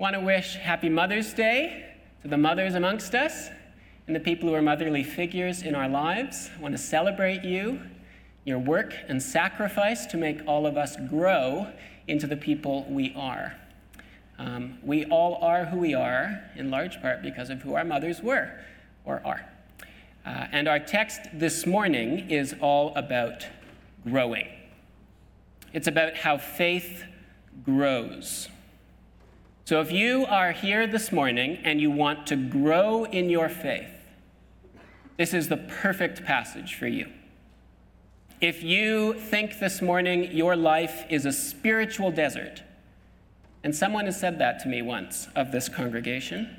Want to wish Happy Mother's Day to the mothers amongst us and the people who are motherly figures in our lives. I want to celebrate you, your work and sacrifice to make all of us grow into the people we are. Um, we all are who we are, in large part because of who our mothers were or are. Uh, and our text this morning is all about growing. It's about how faith grows. So if you are here this morning and you want to grow in your faith, this is the perfect passage for you. If you think this morning your life is a spiritual desert, and someone has said that to me once of this congregation,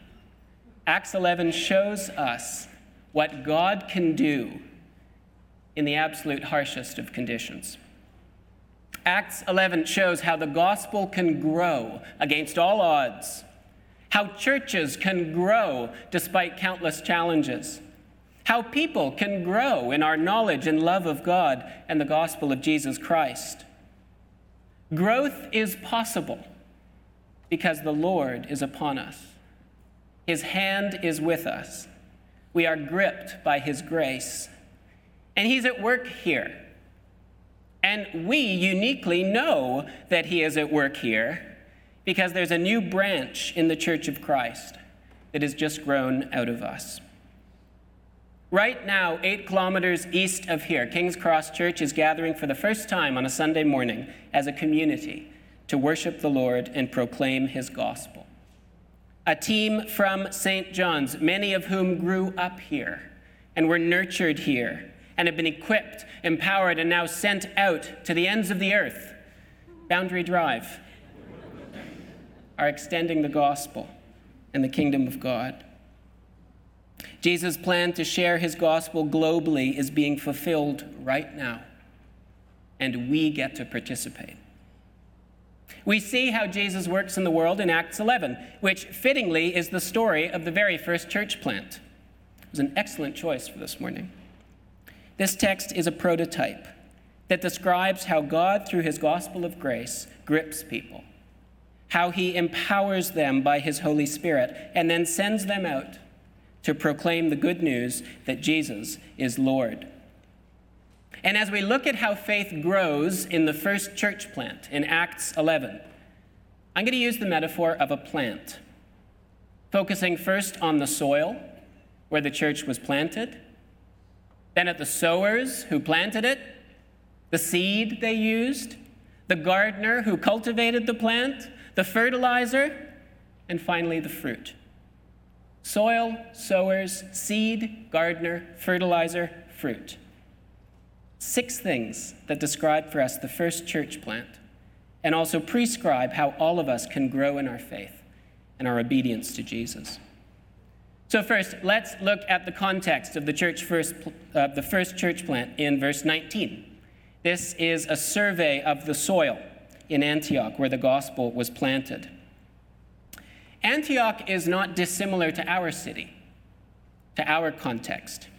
Acts 11 shows us what God can do in the absolute harshest of conditions. Acts 11 shows how the gospel can grow against all odds, how churches can grow despite countless challenges, how people can grow in our knowledge and love of God and the gospel of Jesus Christ. Growth is possible because the Lord is upon us. His hand is with us. We are gripped by His grace. And He's at work here. And we uniquely know that He is at work here because there's a new branch in the Church of Christ that has just grown out of us. Right now, eight kilometers east of here, King's Cross Church is gathering for the first time on a Sunday morning as a community to worship the Lord and proclaim His gospel a team from St. John's, many of whom grew up here and were nurtured here and have been equipped, empowered, and now sent out to the ends of the earth. Boundary Drive are extending the gospel and the kingdom of God. Jesus' plan to share his gospel globally is being fulfilled right now, and we get to participate. We see how Jesus works in the world in Acts 11, which fittingly is the story of the very first church plant. It was an excellent choice for this morning. This text is a prototype that describes how God, through his gospel of grace, grips people, how he empowers them by his Holy Spirit, and then sends them out to proclaim the good news that Jesus is Lord. And as we look at how faith grows in the first church plant in Acts 11, I'm going to use the metaphor of a plant, focusing first on the soil where the church was planted, then at the sowers who planted it, the seed they used, the gardener who cultivated the plant, the fertilizer, and finally the fruit. Soil, sowers, seed, gardener, fertilizer, fruit. Six things that describe for us the first church plant and also prescribe how all of us can grow in our faith and our obedience to Jesus. So first, let's look at the context of the church first, uh, the first church plant in verse 19. This is a survey of the soil in Antioch where the gospel was planted. Antioch is not dissimilar to our city, to our context.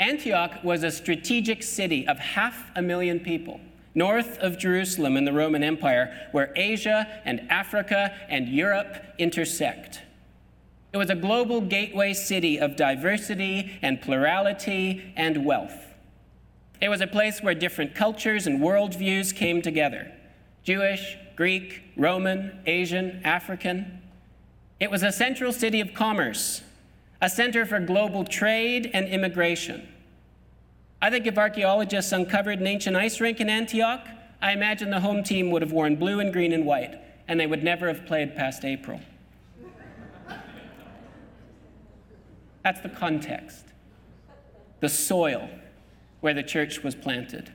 Antioch was a strategic city of half a million people, north of Jerusalem in the Roman Empire, where Asia and Africa and Europe intersect. It was a global gateway city of diversity and plurality and wealth. It was a place where different cultures and worldviews came together Jewish, Greek, Roman, Asian, African. It was a central city of commerce a center for global trade and immigration. I think if archaeologists uncovered an ancient ice rink in Antioch, I imagine the home team would have worn blue and green and white, and they would never have played past April. That's the context, the soil where the church was planted.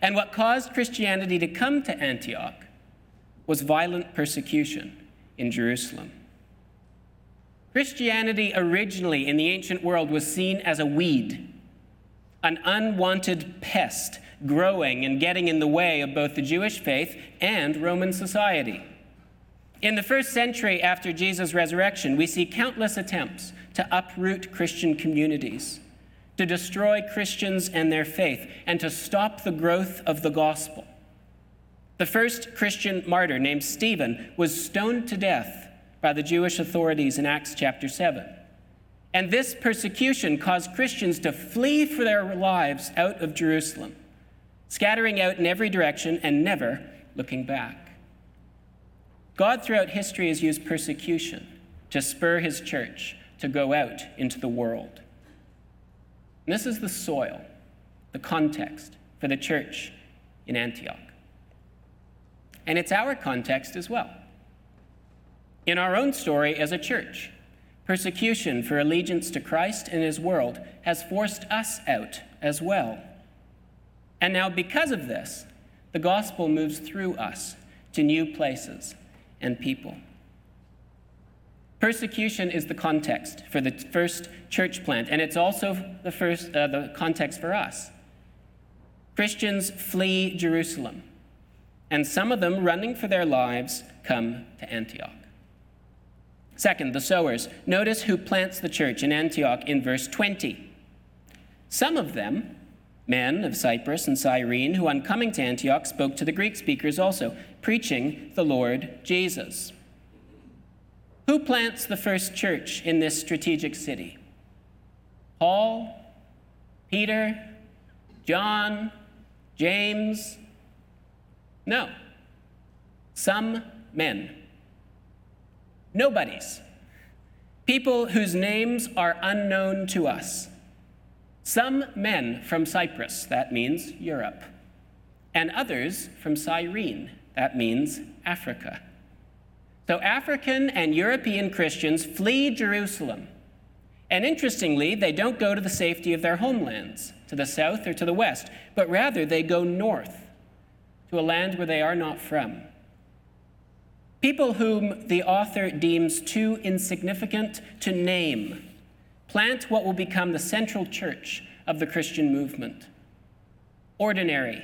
And what caused Christianity to come to Antioch was violent persecution in Jerusalem. Christianity originally in the ancient world was seen as a weed, an unwanted pest growing and getting in the way of both the Jewish faith and Roman society. In the first century after Jesus' resurrection, we see countless attempts to uproot Christian communities, to destroy Christians and their faith, and to stop the growth of the gospel. The first Christian martyr, named Stephen, was stoned to death by the Jewish authorities in Acts chapter 7. And this persecution caused Christians to flee for their lives out of Jerusalem, scattering out in every direction and never looking back. God throughout history has used persecution to spur his church to go out into the world. And this is the soil, the context for the church in Antioch. And it's our context as well. In our own story as a church, persecution for allegiance to Christ and his world has forced us out as well. And now, because of this, the gospel moves through us to new places and people. Persecution is the context for the first church plant, and it's also the first uh, the context for us. Christians flee Jerusalem, and some of them, running for their lives, come to Antioch. Second, the sowers. Notice who plants the church in Antioch in verse 20. Some of them, men of Cyprus and Cyrene, who on coming to Antioch spoke to the Greek speakers also, preaching the Lord Jesus. Who plants the first church in this strategic city? Paul, Peter, John, James? No. Some men. Nobodies. People whose names are unknown to us. Some men from Cyprus, that means Europe, and others from Cyrene, that means Africa. So African and European Christians flee Jerusalem. And interestingly, they don't go to the safety of their homelands, to the south or to the west, but rather they go north to a land where they are not from. People whom the author deems too insignificant to name plant what will become the central church of the Christian movement. Ordinary,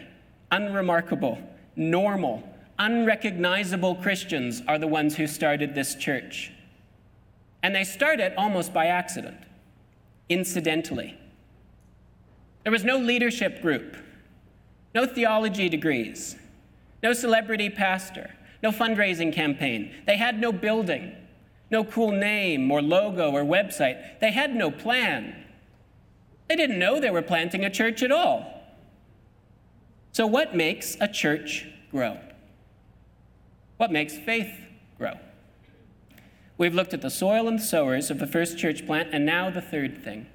unremarkable, normal, unrecognizable Christians are the ones who started this church. And they started almost by accident, incidentally. There was no leadership group, no theology degrees, no celebrity pastor, no fundraising campaign. They had no building, no cool name or logo or website. They had no plan. They didn't know they were planting a church at all. So, what makes a church grow? What makes faith grow? We've looked at the soil and the sowers of the first church plant, and now the third thing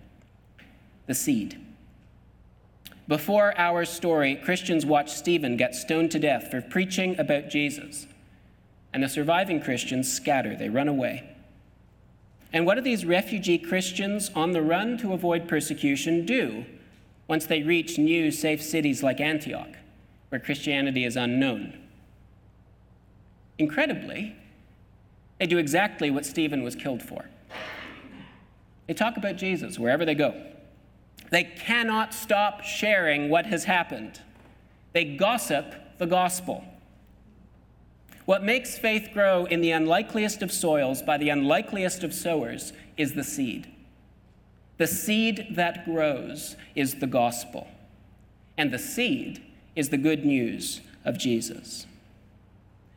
the seed. Before our story, Christians watched Stephen get stoned to death for preaching about Jesus. And the surviving Christians scatter, they run away. And what do these refugee Christians on the run to avoid persecution do once they reach new, safe cities like Antioch, where Christianity is unknown? Incredibly, they do exactly what Stephen was killed for. They talk about Jesus wherever they go. They cannot stop sharing what has happened. They gossip the gospel. What makes faith grow in the unlikeliest of soils by the unlikeliest of sowers is the seed. The seed that grows is the gospel, and the seed is the good news of Jesus.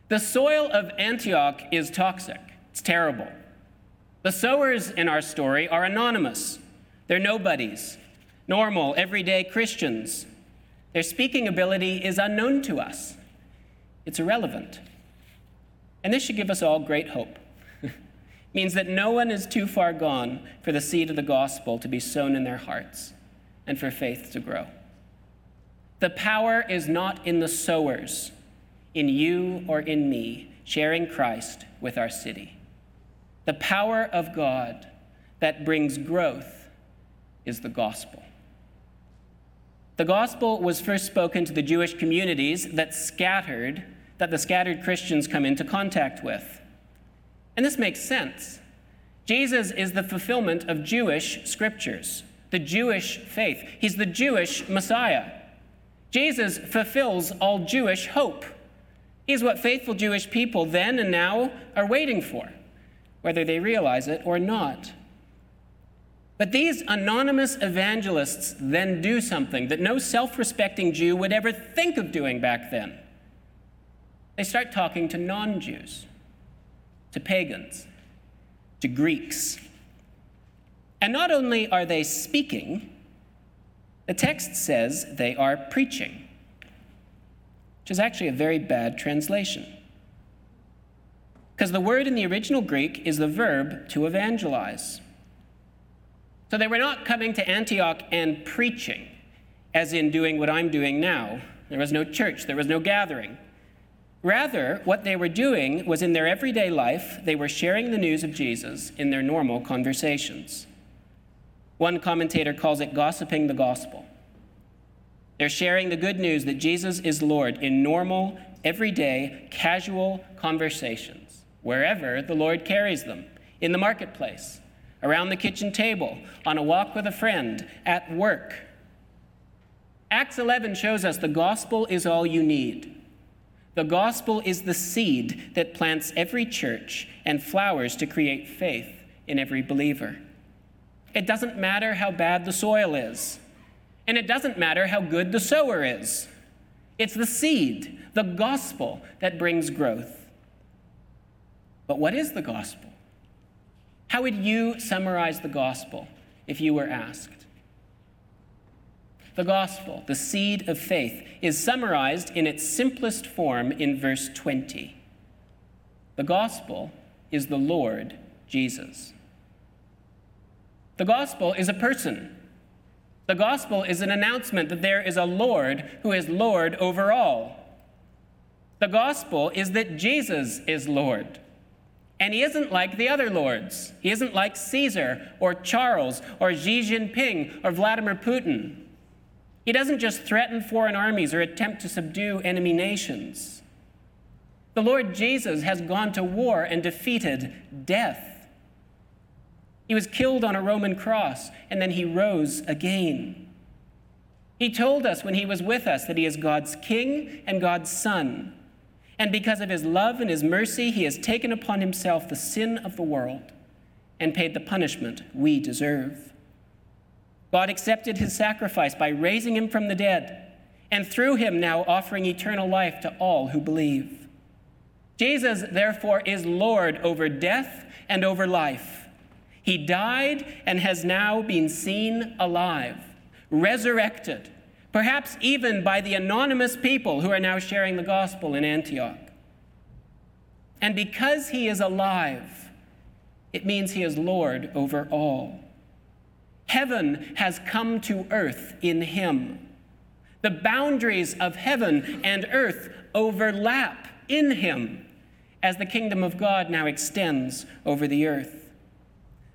The soil of Antioch is toxic, it's terrible. The sowers in our story are anonymous, they're nobodies, normal, everyday Christians. Their speaking ability is unknown to us, it's irrelevant. And this should give us all great hope. it means that no one is too far gone for the seed of the gospel to be sown in their hearts and for faith to grow. The power is not in the sowers in you or in me, sharing Christ with our city. The power of God that brings growth is the gospel. The gospel was first spoken to the Jewish communities that scattered, that the scattered Christians come into contact with. And this makes sense. Jesus is the fulfillment of Jewish scriptures, the Jewish faith. He's the Jewish Messiah. Jesus fulfills all Jewish hope. He's what faithful Jewish people then and now are waiting for, whether they realize it or not. But these anonymous evangelists then do something that no self respecting Jew would ever think of doing back then. they start talking to non Jews, to pagans, to Greeks. And not only are they speaking, the text says they are preaching, which is actually a very bad translation. Because the word in the original Greek is the verb to evangelize. So they were not coming to Antioch and preaching, as in doing what I'm doing now. There was no church, there was no gathering. Rather, what they were doing was in their everyday life, they were sharing the news of Jesus in their normal conversations. One commentator calls it gossiping the gospel. They're sharing the good news that Jesus is Lord in normal, everyday, casual conversations, wherever the Lord carries them in the marketplace, around the kitchen table, on a walk with a friend, at work. Acts 11 shows us the gospel is all you need. The gospel is the seed that plants every church and flowers to create faith in every believer. It doesn't matter how bad the soil is, and it doesn't matter how good the sower is. It's the seed, the gospel, that brings growth. But what is the gospel? How would you summarize the gospel if you were asked? The gospel, the seed of faith, is summarized in its simplest form in verse 20. The gospel is the Lord Jesus. The gospel is a person. The gospel is an announcement that there is a Lord who is Lord over all. The gospel is that Jesus is Lord. And he isn't like the other lords. He isn't like Caesar or Charles or Xi Jinping or Vladimir Putin. He doesn't just threaten foreign armies or attempt to subdue enemy nations. The Lord Jesus has gone to war and defeated death. He was killed on a Roman cross, and then he rose again. He told us when he was with us that he is God's king and God's son. And because of his love and his mercy, he has taken upon himself the sin of the world and paid the punishment we deserve. God accepted his sacrifice by raising him from the dead, and through him now offering eternal life to all who believe. Jesus, therefore, is Lord over death and over life. He died and has now been seen alive, resurrected, perhaps even by the anonymous people who are now sharing the gospel in Antioch. And because he is alive, it means he is Lord over all. Heaven has come to earth in him. The boundaries of heaven and earth overlap in him as the kingdom of God now extends over the earth.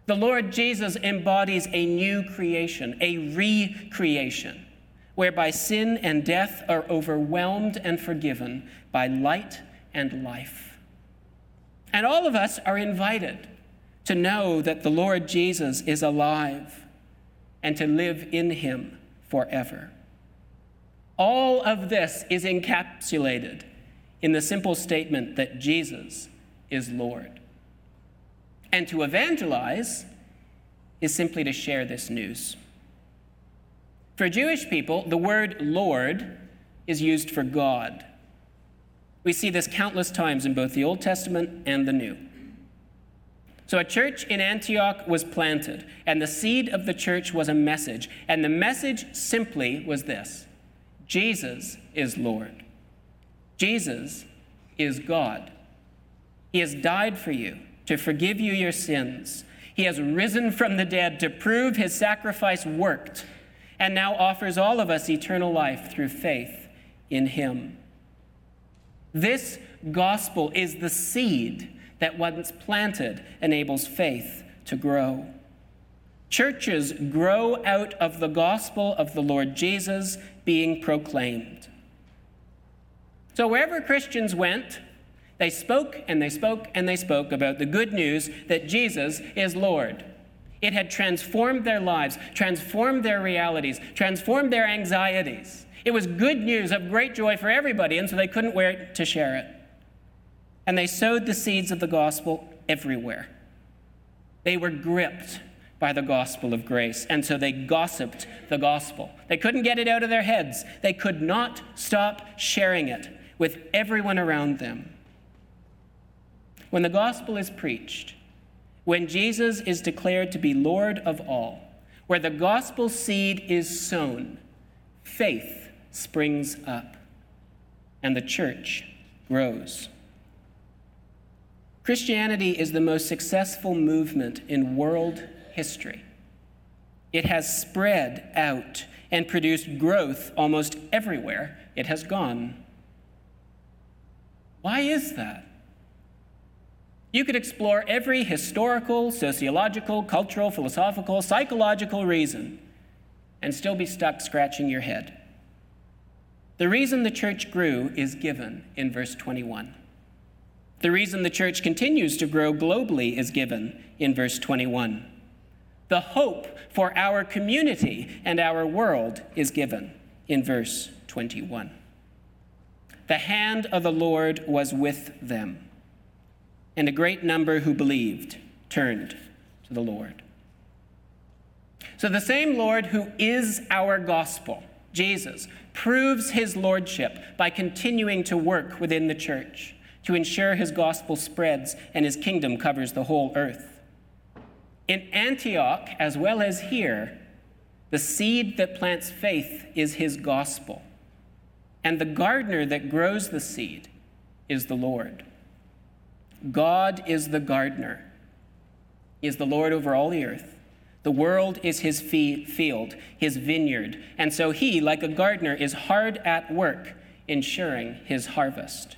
The Lord Jesus embodies a new creation, a recreation, whereby sin and death are overwhelmed and forgiven by light and life. And all of us are invited to know that the Lord Jesus is alive and to live in him forever. All of this is encapsulated in the simple statement that Jesus is Lord. And to evangelize is simply to share this news. For Jewish people, the word Lord is used for God. We see this countless times in both the Old Testament and the New. So, a church in Antioch was planted, and the seed of the church was a message. And the message simply was this Jesus is Lord. Jesus is God. He has died for you to forgive you your sins. He has risen from the dead to prove his sacrifice worked, and now offers all of us eternal life through faith in him. This gospel is the seed that, once planted, enables faith to grow. Churches grow out of the gospel of the Lord Jesus being proclaimed. So, wherever Christians went, they spoke and they spoke and they spoke about the good news that Jesus is Lord. It had transformed their lives, transformed their realities, transformed their anxieties. It was good news of great joy for everybody, and so they couldn't wait to share it. And they sowed the seeds of the gospel everywhere. They were gripped by the gospel of grace, and so they gossiped the gospel. They couldn't get it out of their heads, they could not stop sharing it with everyone around them. When the gospel is preached, when Jesus is declared to be Lord of all, where the gospel seed is sown, faith springs up and the church grows. Christianity is the most successful movement in world history. It has spread out and produced growth almost everywhere it has gone. Why is that? You could explore every historical, sociological, cultural, philosophical, psychological reason and still be stuck scratching your head. The reason the church grew is given in verse 21. The reason the church continues to grow globally is given in verse 21. The hope for our community and our world is given in verse 21. The hand of the Lord was with them, and a great number who believed turned to the Lord. So the same Lord who is our gospel, Jesus, proves his lordship by continuing to work within the church to ensure his gospel spreads and his kingdom covers the whole earth. In Antioch, as well as here, the seed that plants faith is his gospel, and the gardener that grows the seed is the Lord. God is the gardener, he is the Lord over all the earth. The world is his field, his vineyard, and so he, like a gardener, is hard at work ensuring his harvest.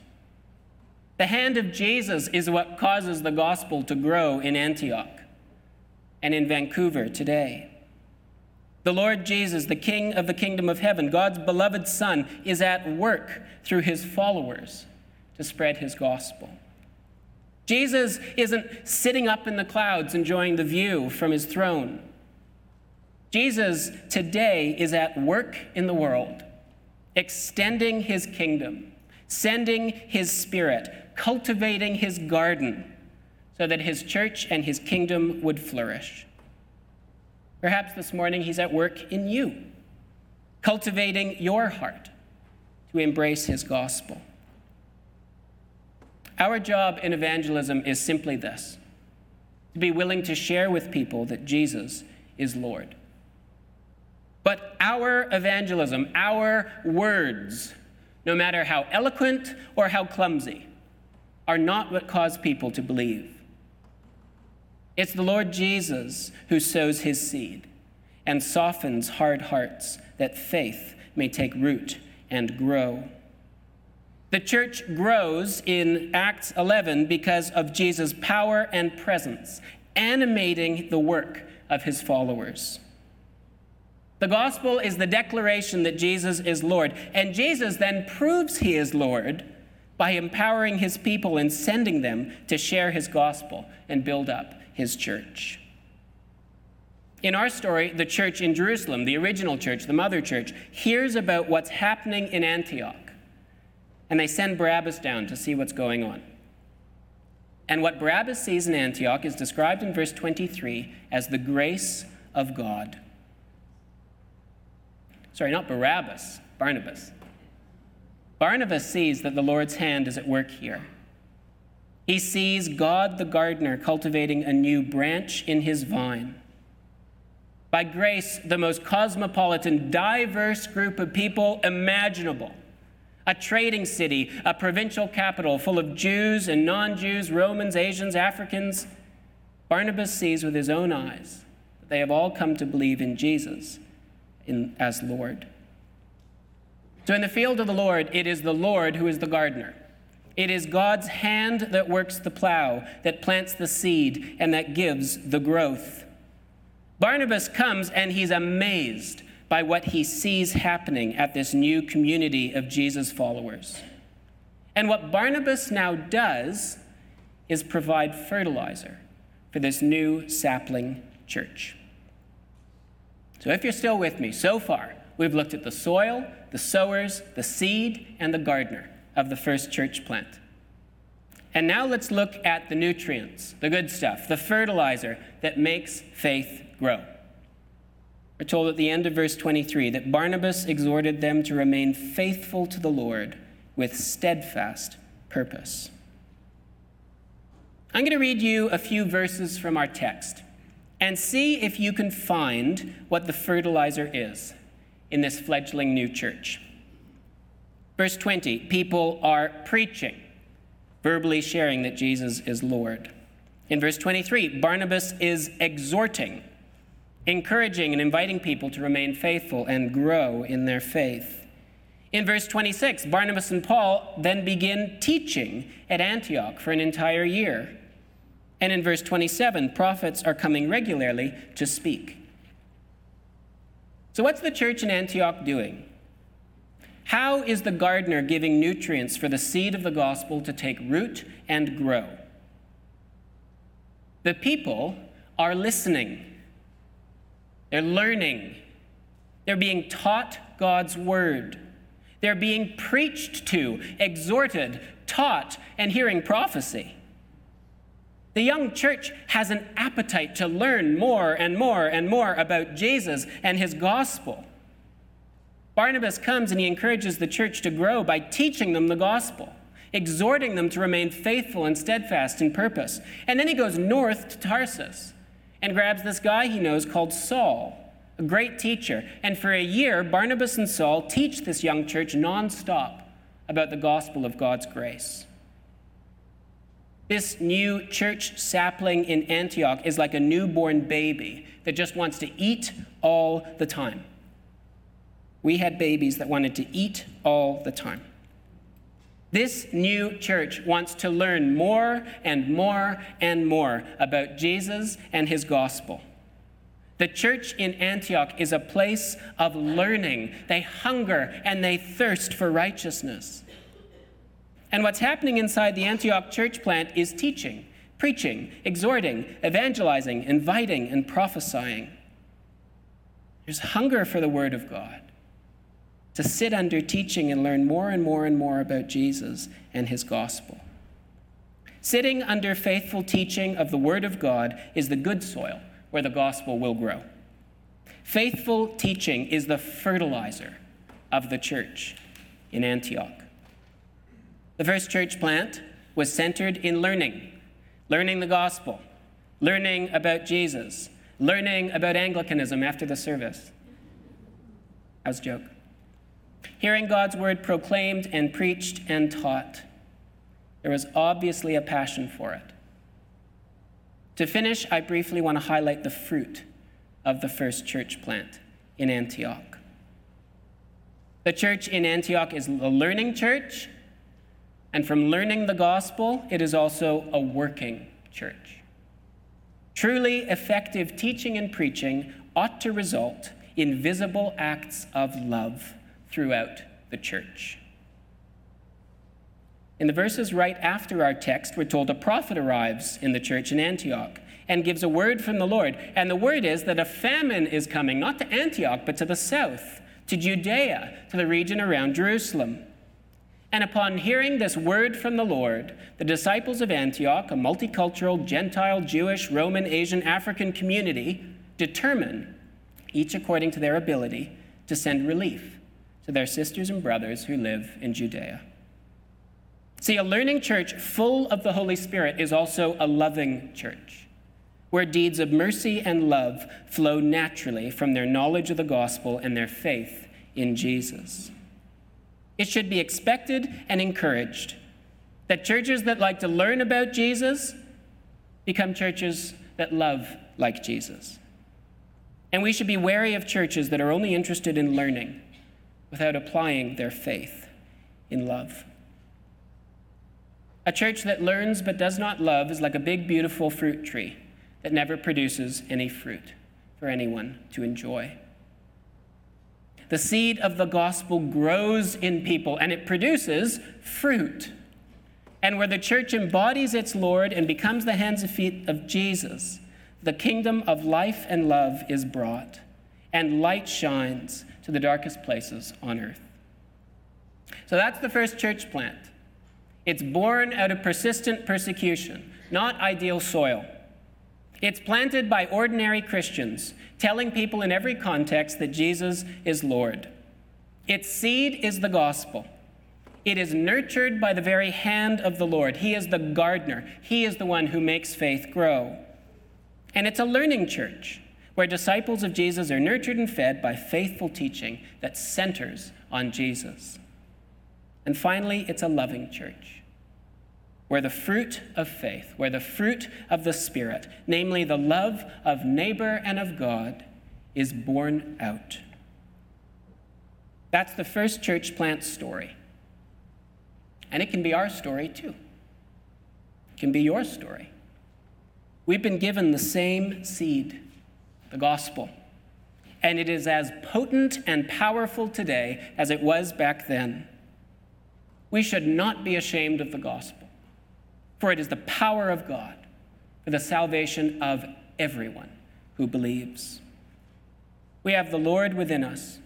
The hand of Jesus is what causes the gospel to grow in Antioch and in Vancouver today. The Lord Jesus, the King of the kingdom of heaven, God's beloved Son, is at work through his followers to spread his gospel. Jesus isn't sitting up in the clouds enjoying the view from his throne. Jesus today is at work in the world, extending his kingdom, sending his spirit, cultivating his garden so that his church and his kingdom would flourish. Perhaps this morning he's at work in you, cultivating your heart to embrace his gospel. Our job in evangelism is simply this to be willing to share with people that Jesus is Lord. But our evangelism, our words, no matter how eloquent or how clumsy, are not what cause people to believe. It's the Lord Jesus who sows his seed and softens hard hearts that faith may take root and grow. The church grows in Acts 11 because of Jesus' power and presence, animating the work of his followers. The gospel is the declaration that Jesus is Lord, and Jesus then proves he is Lord by empowering his people and sending them to share his gospel and build up his church. In our story, the church in Jerusalem, the original church, the mother church, hears about what's happening in Antioch. And they send Barabbas down to see what's going on. And what Barabbas sees in Antioch is described in verse 23 as the grace of God. Sorry, not Barabbas, Barnabas. Barnabas sees that the Lord's hand is at work here. He sees God the gardener cultivating a new branch in his vine. By grace, the most cosmopolitan, diverse group of people imaginable. A trading city, a provincial capital full of Jews and non Jews, Romans, Asians, Africans. Barnabas sees with his own eyes that they have all come to believe in Jesus in, as Lord. So, in the field of the Lord, it is the Lord who is the gardener. It is God's hand that works the plow, that plants the seed, and that gives the growth. Barnabas comes and he's amazed by what he sees happening at this new community of Jesus followers. And what Barnabas now does is provide fertilizer for this new sapling church. So, if you're still with me, so far, we've looked at the soil, the sowers, the seed, and the gardener of the first church plant. And now let's look at the nutrients, the good stuff, the fertilizer that makes faith grow. We're told at the end of verse 23 that Barnabas exhorted them to remain faithful to the Lord with steadfast purpose. I'm going to read you a few verses from our text and see if you can find what the fertilizer is in this fledgling new church. Verse 20 people are preaching, verbally sharing that Jesus is Lord. In verse 23, Barnabas is exhorting, encouraging and inviting people to remain faithful and grow in their faith. In verse 26, Barnabas and Paul then begin teaching at Antioch for an entire year. And in verse 27, prophets are coming regularly to speak. So, what's the church in Antioch doing? How is the gardener giving nutrients for the seed of the gospel to take root and grow? The people are listening, they're learning, they're being taught God's word, they're being preached to, exhorted, taught, and hearing prophecy. The young church has an appetite to learn more and more and more about Jesus and his gospel. Barnabas comes and he encourages the church to grow by teaching them the gospel exhorting them to remain faithful and steadfast in purpose. And then he goes north to Tarsus and grabs this guy he knows called Saul, a great teacher. And for a year, Barnabas and Saul teach this young church nonstop about the gospel of God's grace. This new church sapling in Antioch is like a newborn baby that just wants to eat all the time. We had babies that wanted to eat all the time. This new church wants to learn more and more and more about Jesus and his gospel. The church in Antioch is a place of learning. They hunger and they thirst for righteousness. And what's happening inside the Antioch church plant is teaching, preaching, exhorting, evangelizing, inviting, and prophesying. There's hunger for the Word of God to sit under teaching and learn more and more and more about Jesus and his gospel. Sitting under faithful teaching of the Word of God is the good soil where the gospel will grow. Faithful teaching is the fertilizer of the church in Antioch. The first church plant was centered in learning, learning the gospel, learning about Jesus, learning about Anglicanism after the service. That was a joke hearing God's word proclaimed and preached and taught. There was obviously a passion for it. To finish, I briefly want to highlight the fruit of the first church plant in Antioch. The church in Antioch is a learning church, and from learning the gospel, it is also a working church. Truly effective teaching and preaching ought to result in visible acts of love throughout the church. In the verses right after our text, we're told a prophet arrives in the church in Antioch and gives a word from the Lord. And the word is that a famine is coming, not to Antioch, but to the south, to Judea, to the region around Jerusalem. And upon hearing this word from the Lord, the disciples of Antioch, a multicultural Gentile, Jewish, Roman, Asian, African community, determine, each according to their ability, to send relief to their sisters and brothers who live in Judea. See, a learning church full of the Holy Spirit is also a loving church, where deeds of mercy and love flow naturally from their knowledge of the gospel and their faith in Jesus. It should be expected and encouraged that churches that like to learn about Jesus become churches that love like Jesus. And we should be wary of churches that are only interested in learning without applying their faith in love. A church that learns but does not love is like a big, beautiful fruit tree that never produces any fruit for anyone to enjoy. The seed of the gospel grows in people and it produces fruit. And where the church embodies its Lord and becomes the hands and feet of Jesus, the kingdom of life and love is brought, and light shines to the darkest places on earth. So that's the first church plant. It's born out of persistent persecution, not ideal soil. It's planted by ordinary Christians, telling people in every context that Jesus is Lord. Its seed is the gospel. It is nurtured by the very hand of the Lord. He is the gardener, He is the one who makes faith grow. And it's a learning church where disciples of Jesus are nurtured and fed by faithful teaching that centers on Jesus. And finally, it's a loving church where the fruit of faith, where the fruit of the Spirit, namely the love of neighbor and of God, is borne out. That's the first church plant story. And it can be our story too. It can be your story. We've been given the same seed, the gospel. And it is as potent and powerful today as it was back then. We should not be ashamed of the gospel, for it is the power of God for the salvation of everyone who believes. We have the Lord within us.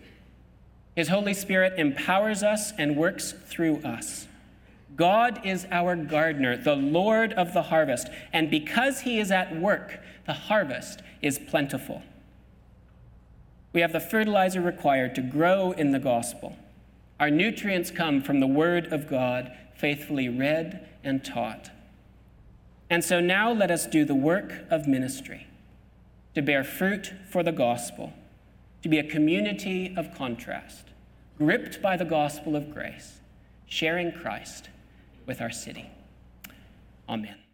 His Holy Spirit empowers us and works through us. God is our gardener, the Lord of the harvest, and because he is at work, the harvest is plentiful. We have the fertilizer required to grow in the gospel. Our nutrients come from the Word of God, faithfully read and taught. And so now let us do the work of ministry to bear fruit for the gospel, to be a community of contrast, gripped by the gospel of grace, sharing Christ with our city. Amen.